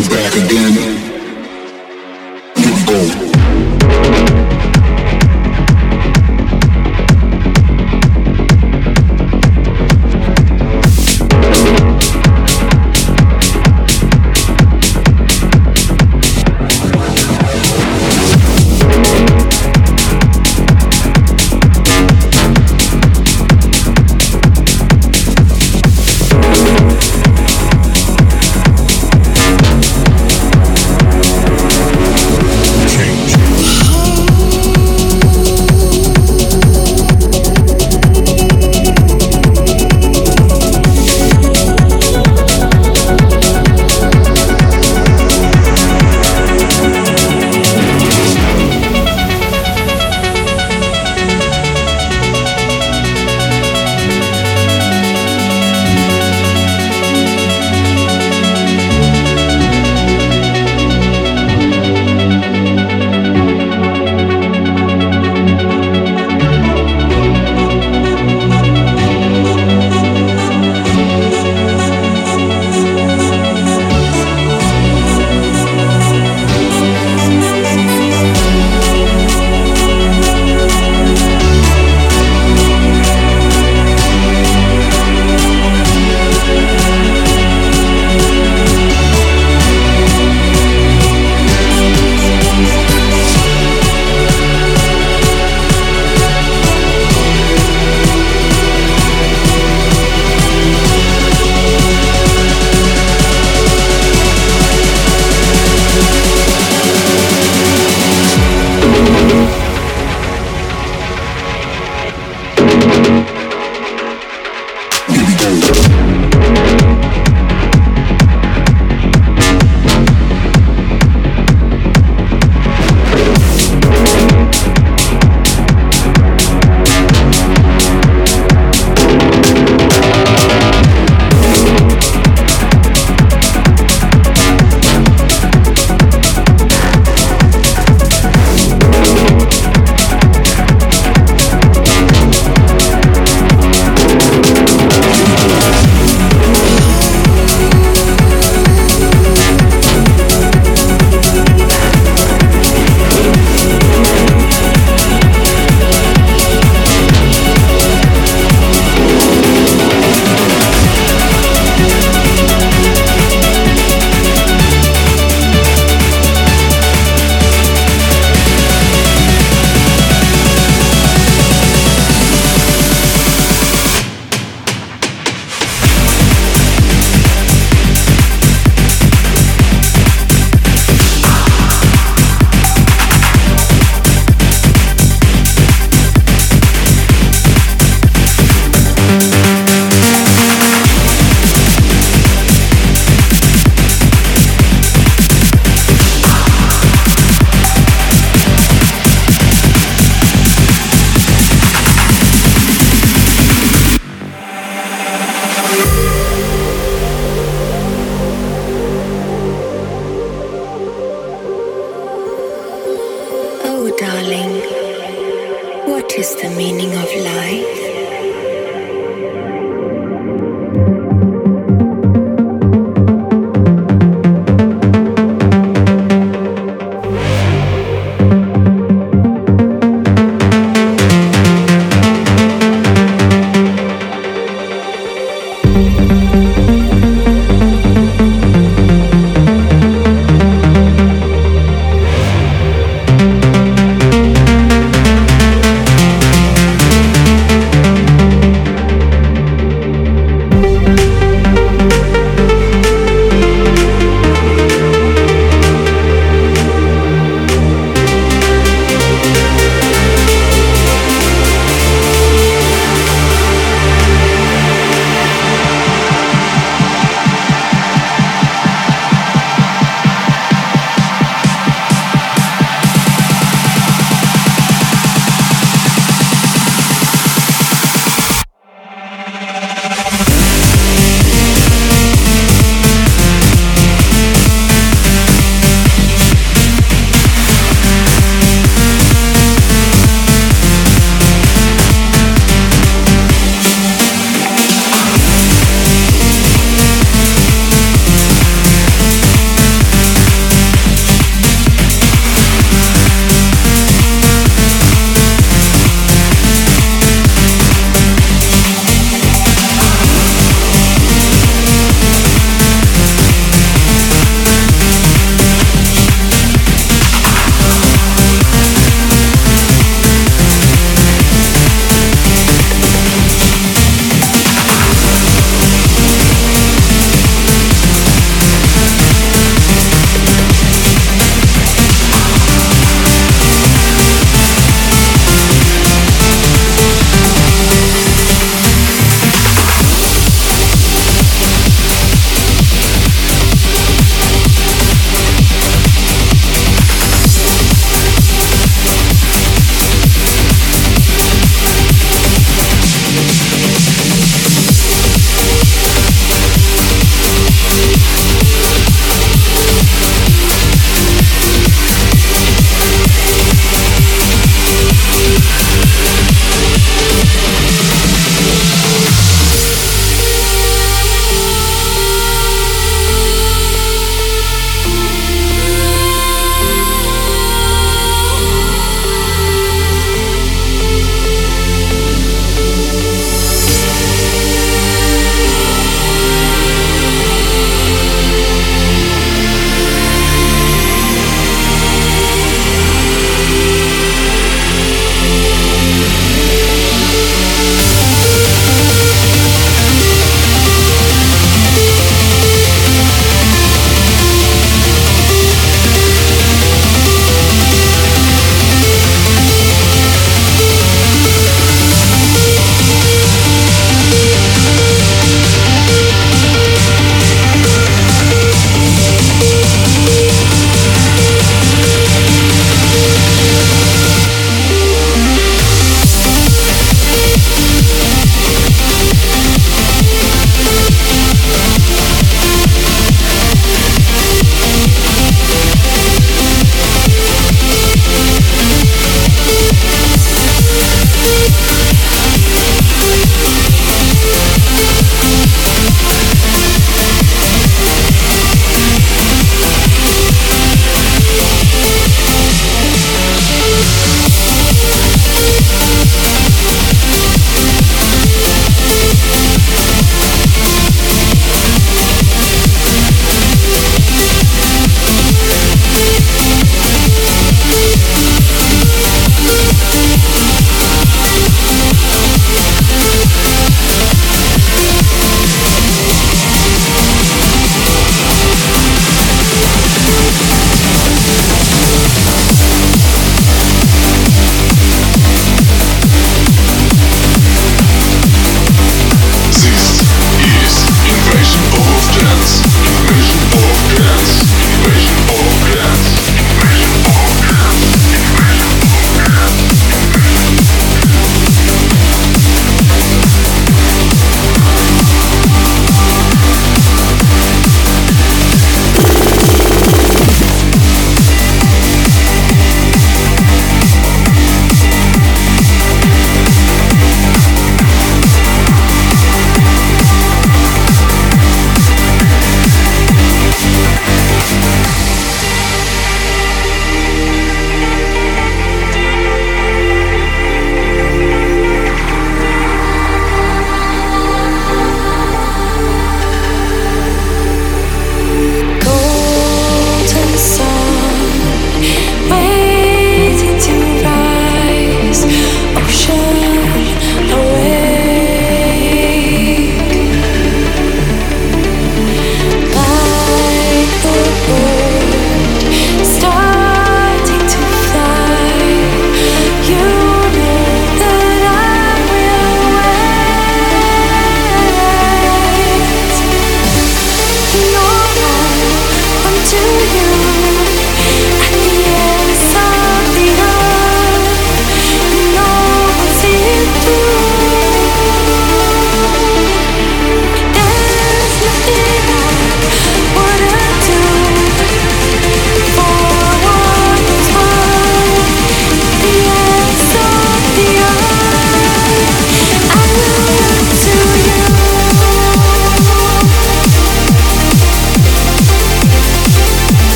back again.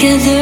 Together,